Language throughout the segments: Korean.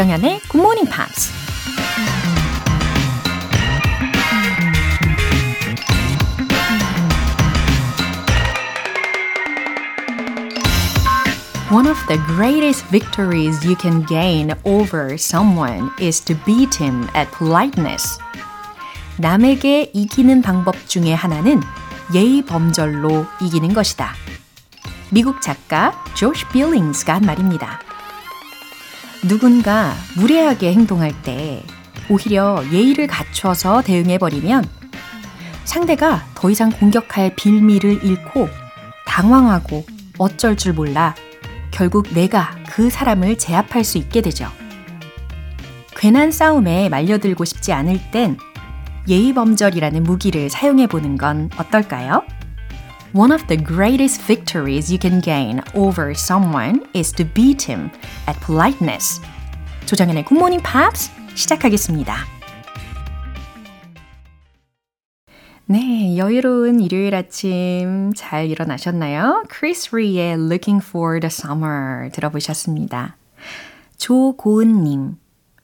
조정현의 Good Morning Pops. One of the greatest victories you can gain over someone is to beat him at politeness. 남에게 이기는 방법 중에 하나는 예의 범절로 이기는 것이다. 미국 작가 조시 빌링스가 한 말입니다. 누군가 무례하게 행동할 때 오히려 예의를 갖춰서 대응해버리면 상대가 더 이상 공격할 빌미를 잃고 당황하고 어쩔 줄 몰라 결국 내가 그 사람을 제압할 수 있게 되죠. 괜한 싸움에 말려들고 싶지 않을 땐 예의범절이라는 무기를 사용해 보는 건 어떨까요? One of the greatest victories you can gain over someone is to beat him at politeness. 조정현의 Good Morning Pops 시작하겠습니다. 네, 여유로운 일요일 아침 잘 일어나셨나요? Chris Ree의 Looking for the Summer 들어보셨습니다. 조고은님,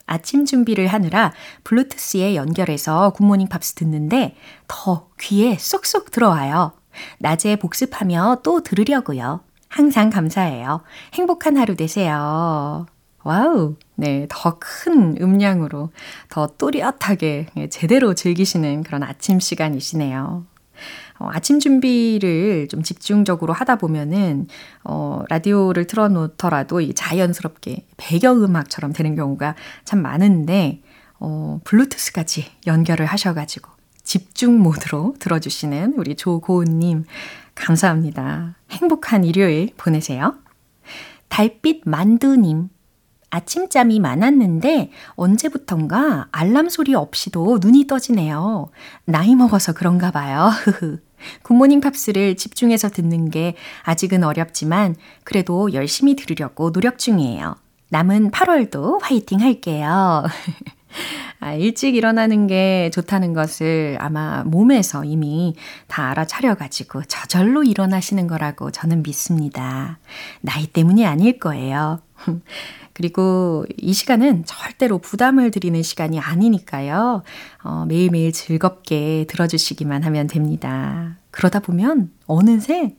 아침 준비를 하느라 블루투스에 연결해서 굿모닝 팝스 듣는데 더 귀에 쏙쏙 들어와요. 낮에 복습하며 또 들으려고요. 항상 감사해요. 행복한 하루 되세요. Wow. 네, 더 큰 음량으로 더 또렷하게 제대로 즐기시는 그런 아침 시간이시네요. 어, 아침 준비를 좀 집중적으로 하다 보면은, 어, 라디오를 틀어놓더라도 이 자연스럽게 배경음악처럼 되는 경우가 참 많은데, 어, 블루투스까지 연결을 하셔가지고, 집중 모드로 들어주시는 우리 조고은님, 감사합니다. 행복한 일요일 보내세요. 달빛 만두님, 아침잠이 많았는데 언제부턴가 알람 소리 없이도 눈이 떠지네요. 나이 먹어서 그런가 봐요. 굿모닝 팝스를 집중해서 듣는 게 아직은 어렵지만 그래도 열심히 들으려고 노력 중이에요. 남은 8월도 화이팅 할게요. 아, 일찍 일어나는 게 좋다는 것을 아마 몸에서 이미 다 알아차려가지고 저절로 일어나시는 거라고 저는 믿습니다. 나이 때문이 아닐 거예요. 그리고 이 시간은 절대로 부담을 드리는 시간이 아니니까요. 어, 매일매일 즐겁게 들어주시기만 하면 됩니다. 그러다 보면 어느새,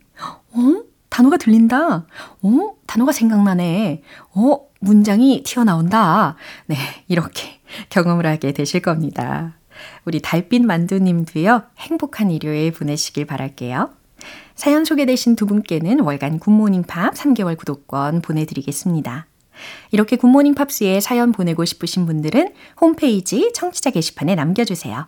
어? 단어가 들린다. 어? 단어가 생각나네. 어? 문장이 튀어나온다. 네, 이렇게 경험을 하게 되실 겁니다. 우리 달빛 만두님도요, 행복한 일요일 보내시길 바랄게요. 사연 소개되신 두 분께는 월간 굿모닝 팝 3개월 구독권 보내드리겠습니다. 이렇게 굿모닝 팝스에 사연 보내고 싶으신 분들은 홈페이지 청취자 게시판에 남겨주세요.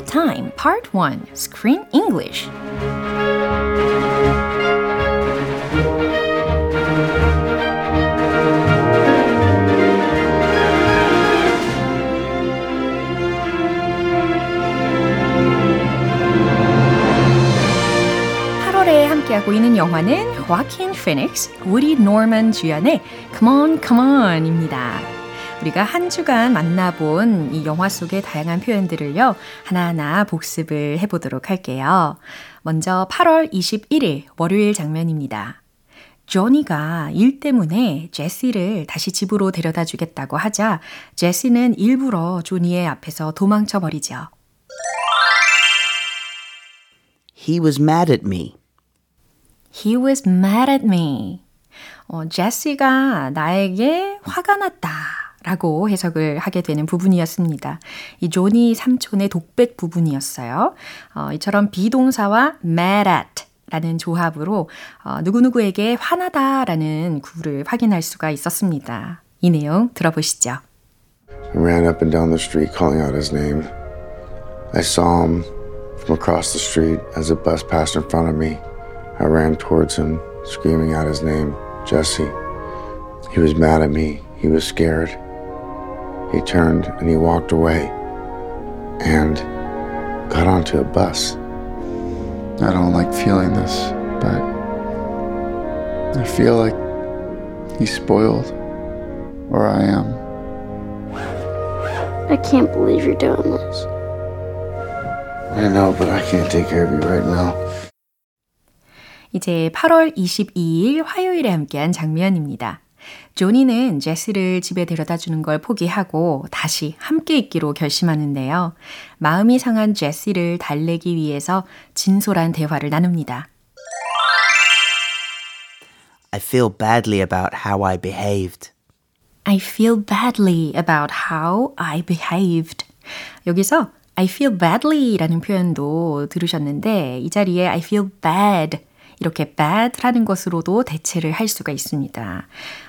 닝 팝스 Time Part 1 Screen English 8월에 함께하고 있는 영화는 화킨 피닉스, 우디 노먼 주연의 Come On, Come On입니다. 우리가 한 주간 만나본 이 영화 속의 다양한 표현들을요, 하나하나 복습을 해보도록 할게요. 먼저 8월 21일 월요일 장면입니다. 조니가 일 때문에 제시를 다시 집으로 데려다 주겠다고 하자 제시는 일부러 조니의 앞에서 도망쳐 버리죠. He was mad at me. He was mad at me. 어, 제시가 나에게 화가 났다. 라고 해석을 하게 되는 부분이었습니다. 이 조니 삼촌의 독백 부분이었어요. 어, 이처럼 비동사와 mad at 라는 조합으로 어, 누구누구에게 화나다 라는 구를 확인할 수가 있었습니다. 이 내용 들어보시죠. I ran up and down the street calling out his name. I saw him from across the street as a bus passed in front of me. I ran towards him, screaming out his name, Jesse. He was mad at me. He was scared. He turned and he walked away and got onto a bus. I don't like feeling this, but I feel like he's spoiled where I am. I can't believe you're doing this. I know, but I can't take care of you right now. 이제 8월 22일 화요일에 함께한 장면입니다. 조니는 제스를 집에 데려다 주는 걸 포기하고 다시 함께 있기로 결심하는데요. 마음이 상한 제시를 달래기 위해서 진솔한 대화를 나눕니다. I feel badly about how I behaved. I feel badly about how I behaved. 여기서 I feel badly 라는 표현도 들으셨는데 이 자리에 I feel bad 이렇게 bad라는 것으로도 대체를 할 수가 있습니다.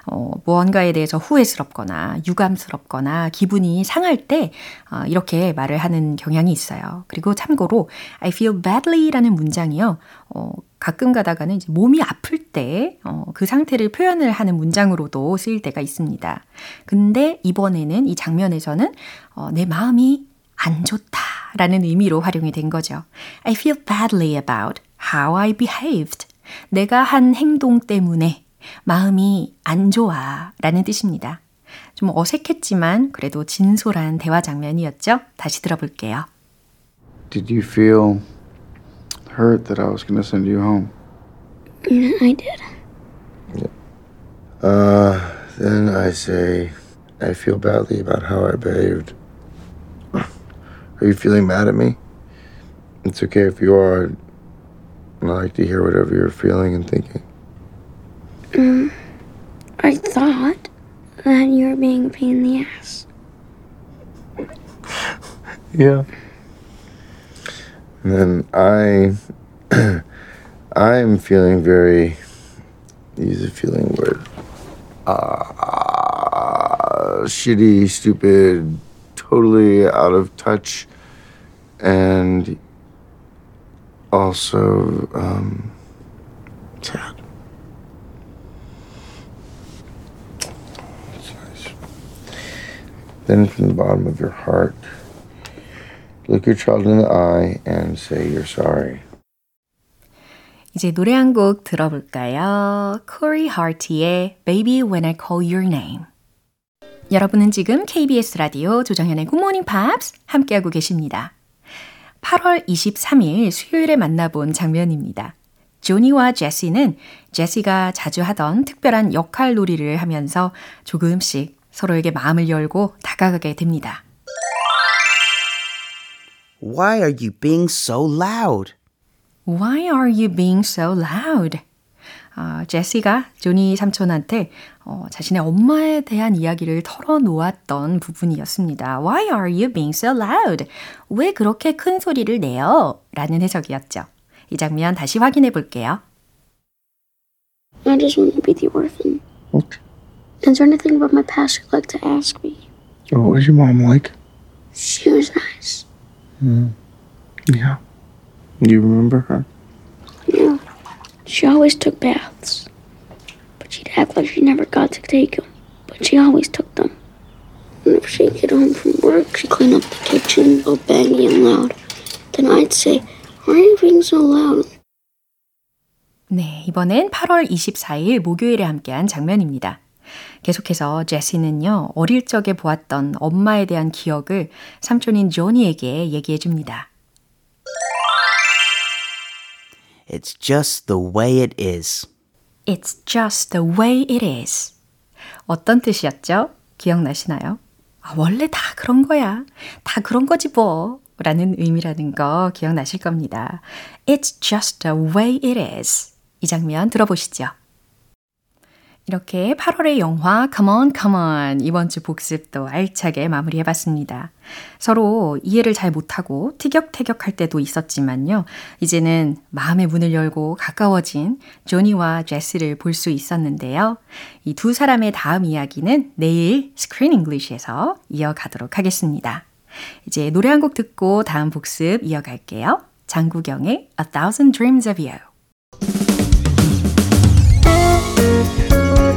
어, 무언가에 대해서 후회스럽거나 유감스럽거나 기분이 상할 때 어, 이렇게 말을 하는 경향이 있어요. 그리고 참고로 I feel badly라는 문장이요. 어, 가끔 가다가는 이제 몸이 아플 때, 어, 그 상태를 표현을 하는 문장으로도 쓰일 때가 있습니다. 근데 이번에는 이 장면에서는, 어, 내 마음이 안 좋다라는 의미로 활용이 된 거죠. I feel badly about how I behaved. 내가 한 행동 때문에 마음이 안 좋아 라는 뜻입니다. 좀 어색했지만 그래도 진솔한 대화 장면이었죠. 다시 들어볼게요. Did you feel hurt that I was going to send you home? Yeah, I did. Uh, then I say, I feel badly about how I behaved. Are you feeling mad at me? It's okay if you are. I like to hear whatever you're feeling and thinking. I thought that you were being a pain in the ass. Yeah. And then I, I'm feeling very. Use a feeling word. Uh, shitty, stupid, totally out of touch, and also um, sad. That's nice. Then from the bottom of your heart, look your child in the eye and say you're sorry. 이제 노래 한 곡 들어볼까요? Corey Hart의 Baby When I Call Your Name. 여러분은 지금 KBS 라디오 조정현의 Good Morning Pops 함께하고 계십니다. 8월 23일 수요일에 만나본 장면입니다. 조니와 제시는 제시가 자주 하던 특별한 역할 놀이를 하면서 조금씩 서로에게 마음을 열고 다가가게 됩니다. Why are you being so loud? Why are you being so loud? 아, 제시가 조니 삼촌한테 어, 자신의 엄마에 대한 이야기를 털어놓았던 부분이었습니다. Why are you being so loud? 왜 그렇게 큰 소리를 내요? 라는 해석이었죠. 이 장면 다시 확인해 볼게요. I just want to be the orphan. What? Is there anything about my past you'd like to ask me? Oh, what was your mom like? She was nice. Yeah. You remember her? Yeah. She always took baths. She'd act like she never got to take them. But she always took them. Whenever she'd get home from work, she'd clean up the kitchen, go banging and loud. Then I'd say, Why are you being so loud? 네, 이번엔 8월 24일 목요일에 함께한 장면입니다. 계속해서 제시는요, 어릴 적에 보았던 엄마에 대한 기억을 삼촌인 조니에게 얘기해 줍니다. It's just the way it is. It's just the way it is. 어떤 뜻이었죠? 기억나시나요? 아, 원래 다 그런 거야. 다 그런 거지 뭐. 라는 의미라는 거 기억나실 겁니다. It's just the way it is. 이 장면 들어보시죠. 이렇게 8월의 영화 C'mon C'mon 이번 주 복습도 알차게 마무리해봤습니다. 서로 이해를 잘 못하고 티격태격할 때도 있었지만요. 이제는 마음의 문을 열고 가까워진 조니와 제시를 볼 수 있었는데요. 이 두 사람의 다음 이야기는 내일 Screen English에서 이어가도록 하겠습니다. 이제 노래 한 곡 듣고 다음 복습 이어갈게요. 장국영의 A Thousand Dreams of You.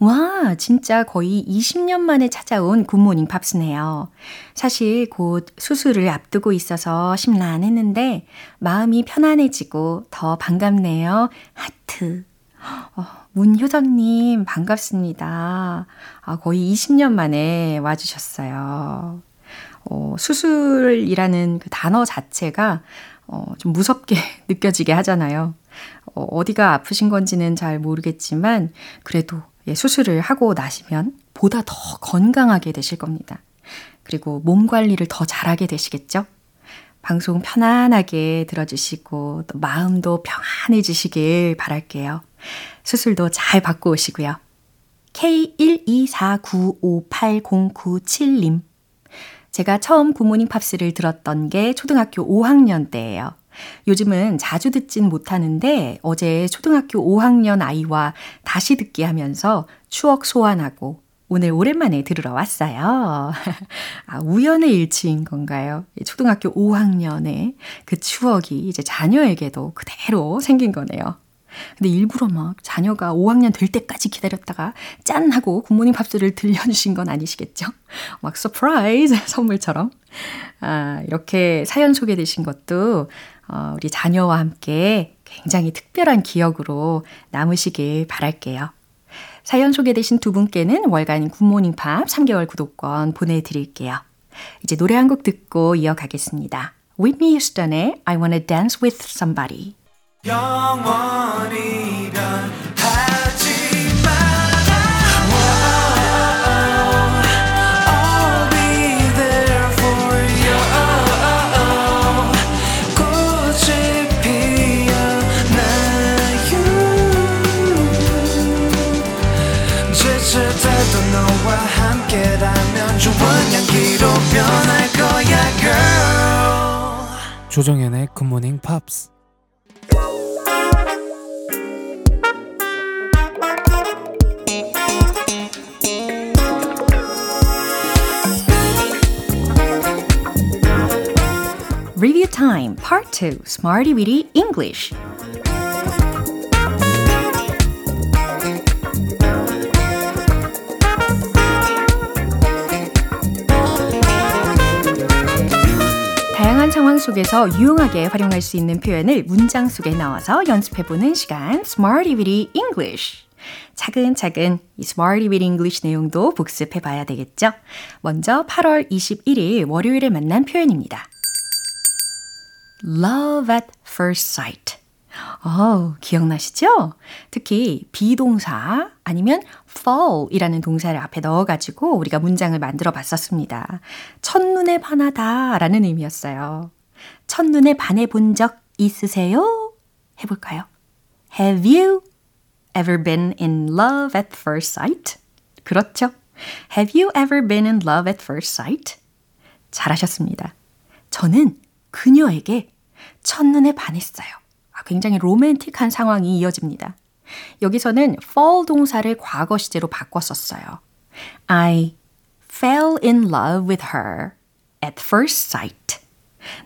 와, 진짜 거의 20년 만에 찾아온 굿모닝 팝스네요. 사실 곧 수술을 앞두고 있어서 심란했는데 마음이 편안해지고 더 반갑네요. 하트. 어, 문효선님, 반갑습니다. 아, 거의 20년 만에 와주셨어요. 어, 수술이라는 그 단어 자체가 어, 좀 무섭게 느껴지게 하잖아요. 어, 어디가 아프신 건지는 잘 모르겠지만, 그래도 예, 수술을 하고 나시면 보다 더 건강하게 되실 겁니다. 그리고 몸 관리를 더 잘하게 되시겠죠? 방송 편안하게 들어주시고 또 마음도 평안해지시길 바랄게요. 수술도 잘 받고 오시고요. K124958097님. 제가 처음 굿모닝 팝스를 들었던 게 초등학교 5학년 때예요. 요즘은 자주 듣진 못하는데 어제 초등학교 5학년 아이와 다시 듣기 하면서 추억 소환하고 오늘 오랜만에 들으러 왔어요. 아, 우연의 일치인 건가요? 초등학교 5학년의 그 추억이 이제 자녀에게도 그대로 생긴 거네요. 근데 일부러 막 자녀가 5학년 될 때까지 기다렸다가 짠 하고 굿모닝 팝스를 들려주신 건 아니시겠죠? 막 surprise 선물처럼. 아, 이렇게 사연 소개되신 것도 어, 우리 자녀와 함께 굉장히 특별한 기억으로 남으시길 바랄게요. 사연 소개되신 두 분께는 월간 굿모닝 팝스 3개월 구독권 보내드릴게요. 이제 노래 한 곡 듣고 이어가겠습니다. Whitney Houston의 I Wanna Dance With Somebody 조정연의 굿모닝 팝스 Review Time Part 2 Smarty Weedy English 상황 속에서 유용하게 활용할 수 있는 표현을 문장 속에 넣어서 연습해보는 시간 Smarty Weedy English 차근차근 이 Smarty with English 내용도 복습해 봐야 되겠죠? 먼저 8월 21일 월요일에 만난 표현입니다. Love at first sight. 어, 기억나시죠? 특히 비동사 아니면 fall이라는 동사를 앞에 넣어가지고 우리가 문장을 만들어 봤었습니다. 첫눈에 반하다 라는 의미였어요. 첫눈에 반해 본 적 있으세요? 해볼까요? Have you ever been in love at first sight? 그렇죠. Have you ever been in love at first sight? 잘하셨습니다. 저는 그녀에게 첫눈에 반했어요. 굉장히 로맨틱한 상황이 이어집니다. 여기서는 fall 동사를 과거 시제로 바꿨었어요. I fell in love with her at first sight.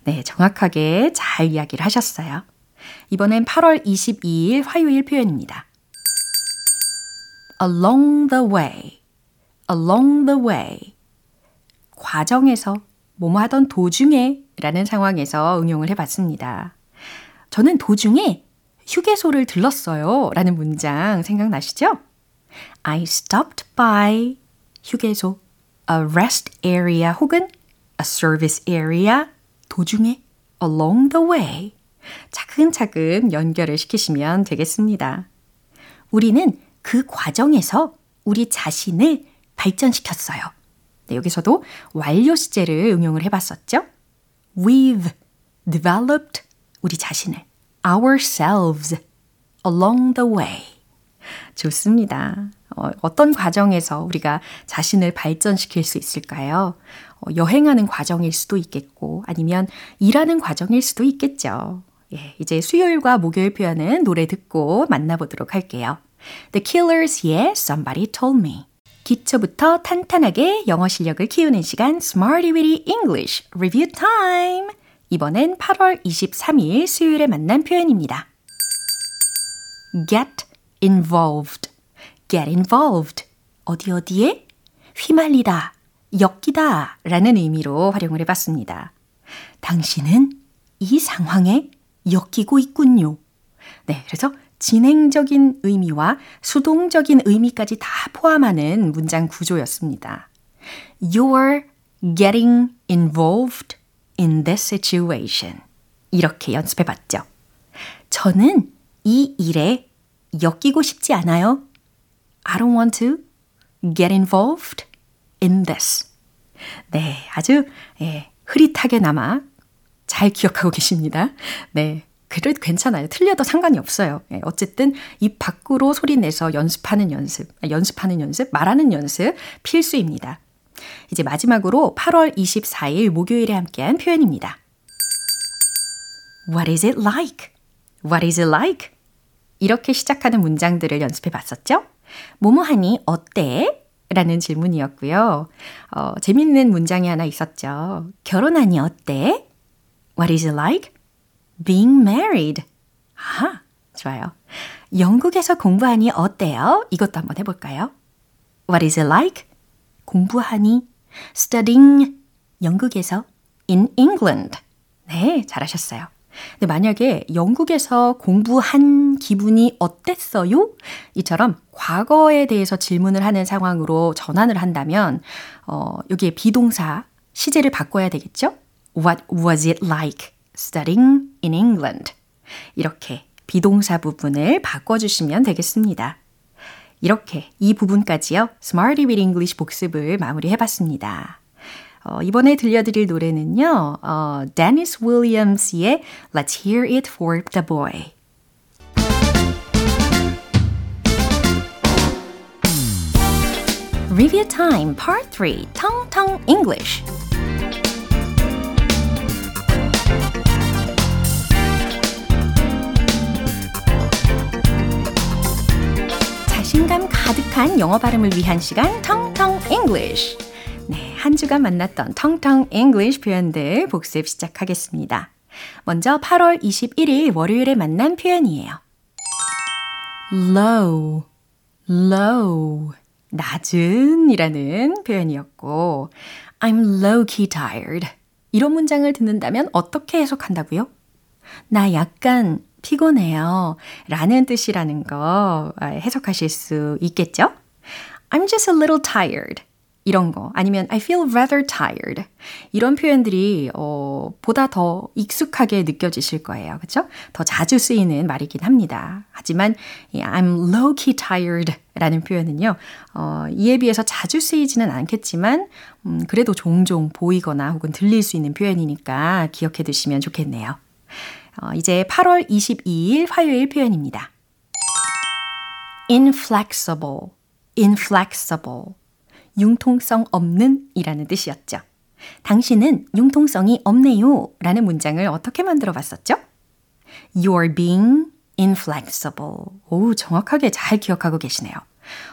네, 정확하게 잘 이야기를 하셨어요. 이번엔 8월 22일 화요일 표현입니다. along the way, along the way. 과정에서, 뭐뭐 하던 도중에 라는 상황에서 응용을 해봤습니다. 저는 도중에 휴게소를 들렀어요. 라는 문장 생각나시죠? I stopped by 휴게소, a rest area 혹은 a service area, 도중에, along the way. 차근차근 연결을 시키시면 되겠습니다. 우리는 그 과정에서 우리 자신을 발전시켰어요. 네, 여기서도 완료 시제를 응용을 해봤었죠. We've developed 우리 자신을 ourselves along the way. 좋습니다. 어, 어떤 과정에서 우리가 자신을 발전시킬 수 있을까요? 어, 여행하는 과정일 수도 있겠고, 아니면 일하는 과정일 수도 있겠죠. 예, 이제 수요일과 목요일 표현은 노래 듣고 만나보도록 할게요. The Killers의 Somebody Told Me. 기초부터 탄탄하게 영어 실력을 키우는 시간 Smarty Weedy English Review Time. 이번엔 8월 23일 수요일에 만난 표현입니다. Get involved. Get involved. 어디 어디에? 휘말리다, 엮이다 라는 의미로 활용을 해봤습니다. 당신은 이 상황에 엮이고 있군요. 네, 그래서 진행적인 의미와 수동적인 의미까지 다 포함하는 문장 구조였습니다. You're getting involved in this situation. 이렇게 연습해 봤죠. 저는 이 일에 엮이고 싶지 않아요. I don't want to get involved in this. 네, 아주 예, 흐릿하게나마 잘 기억하고 계십니다. 네. 그래도 괜찮아요. 틀려도 상관이 없어요. 예, 어쨌든 입 밖으로 소리 내서 연습하는 연습, 아, 연습하는 연습, 말하는 연습 필수입니다. 이제 마지막으로 8월 24일 목요일에 함께한 표현입니다. What is it like? What is it like? 이렇게 시작하는 문장들을 연습해 봤었죠? 뭐뭐하니 어때? 라는 질문이었고요. 어, 재밌는 문장이 하나 있었죠. 결혼하니 어때? What is it like? Being married. 아, 좋아요. 영국에서 공부하니 어때요? 이것도 한번 해볼까요? What is it like? 공부하니 studying 영국에서 in England. 네, 잘하셨어요. 근데 만약에 영국에서 공부한 기분이 어땠어요? 이처럼 과거에 대해서 질문을 하는 상황으로 전환을 한다면 어, 여기에 비동사 시제를 바꿔야 되겠죠? What was it like studying in England? 이렇게 비동사 부분을 바꿔주시면 되겠습니다. 이렇게 이 부분까지요. Smarty with English 복습을 마무리해봤습니다. 어, 이번에 들려드릴 노래는요. 어, Dennis Williams의 Let's Hear It for the Boy. Review Time Part 3 Tong Tong English 가득한 영어 발음을 위한 시간 텅텅 English. 네, 한 주간 만났던 텅텅 English 표현들 복습 시작하겠습니다. 먼저 8월 21일 월요일에 만난 표현이에요. low, low, 낮은 이라는 표현이었고, I'm low-key tired. 이런 문장을 듣는다면 어떻게 해석한다고요? 나 약간 피곤해요. 라는 뜻이라는 거 해석하실 수 있겠죠? I'm just a little tired. 이런 거 아니면 I feel rather tired 이런 표현들이 어, 보다 더 익숙하게 느껴지실 거예요. 그렇죠? 더 자주 쓰이는 말이긴 합니다. 하지만 I'm low-key tired 라는 표현은요. 어, 이에 비해서 자주 쓰이지는 않겠지만 음, 그래도 종종 보이거나 혹은 들릴 수 있는 표현이니까 기억해 두시면 좋겠네요. 어, 이제 8월 22일 화요일 표현입니다. inflexible, inflexible. 융통성 없는 이라는 뜻이었죠. 당신은 융통성이 없네요 라는 문장을 어떻게 만들어 봤었죠? You're being inflexible. 오, 정확하게 잘 기억하고 계시네요.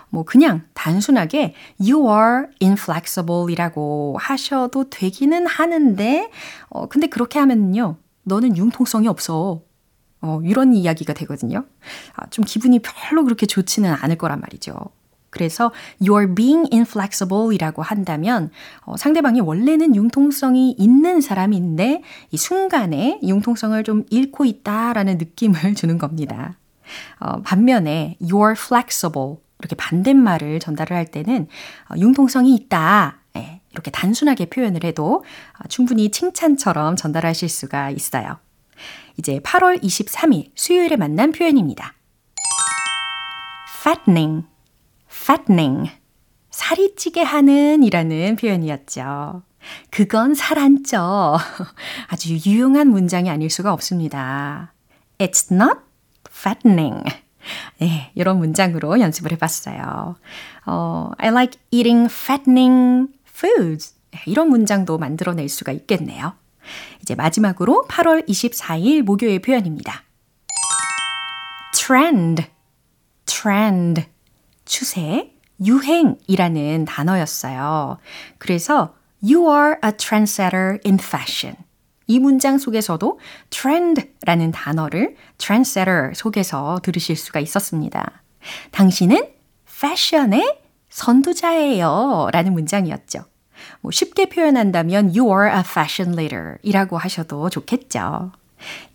뭐 그냥 단순하게 you are inflexible 이라고 하셔도 되기는 하는데 어 근데 그렇게 하면요. 너는 융통성이 없어. 어 이런 이야기가 되거든요. 아, 좀 기분이 별로 그렇게 좋지는 않을 거란 말이죠. 그래서 you're being inflexible 이라고 한다면 어, 상대방이 원래는 융통성이 있는 사람인데 이 순간에 융통성을 좀 잃고 있다라는 느낌을 주는 겁니다. 어, 반면에 you're flexible 이렇게 반대말을 전달을 할 때는 어, 융통성이 있다. 예, 이렇게 단순하게 표현을 해도 충분히 칭찬처럼 전달하실 수가 있어요. 이제 8월 23일 수요일에 만난 표현입니다. fattening, fattening. 살이 찌게 하는 이라는 표현이었죠. 그건 살 안 쪄. 아주 유용한 문장이 아닐 수가 없습니다. It's not fattening. 네, 이런 문장으로 연습을 해봤어요. 어, I like eating fattening foods. 이런 문장도 만들어낼 수가 있겠네요. 이제 마지막으로 8월 24일 목요일 표현입니다. trend, trend, 추세, 유행이라는 단어였어요. 그래서 You are a trendsetter in fashion. 이 문장 속에서도 trend라는 단어를 trendsetter 속에서 들으실 수가 있었습니다. 당신은 패션의 선두자예요. 라는 문장이었죠. 뭐 쉽게 표현한다면 You are a fashion leader 이라고 하셔도 좋겠죠.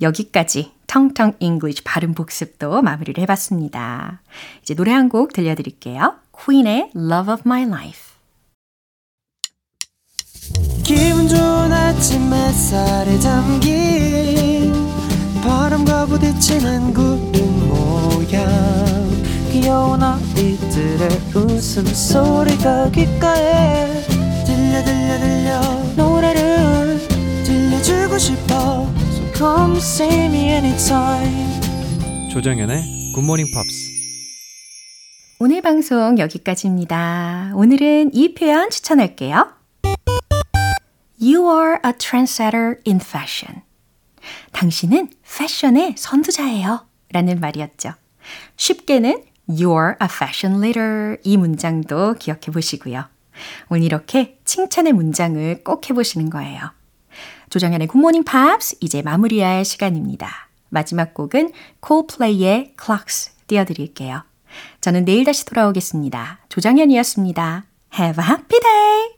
여기까지 텅텅 English 발음 복습도 마무리를 해봤습니다. 이제 노래 한 곡 들려드릴게요. Queen의 Love of My Life. 기분 좋은 아침 햇살에 담긴 바람과 부딪히는 구름 모양 귀여운 아이들의 웃음소리가 귓가에 들려 들려 들려 노래를 들려주고 싶어 So come see me anytime 조정연의 굿모닝 팝스 오늘 방송 여기까지입니다. 오늘은 이 표현 추천할게요. You are a trendsetter in fashion. 당신은 패션의 선두자예요. 라는 말이었죠. 쉽게는 You're a fashion leader 이 문장도 기억해 보시고요. 오늘 이렇게 칭찬의 문장을 꼭 해보시는 거예요. 조정현의 굿모닝 팝스 이제 마무리할 시간입니다. 마지막 곡은 Coldplay의 Clocks 띄워드릴게요. 저는 내일 다시 돌아오겠습니다. 조정현이었습니다. Have a happy day!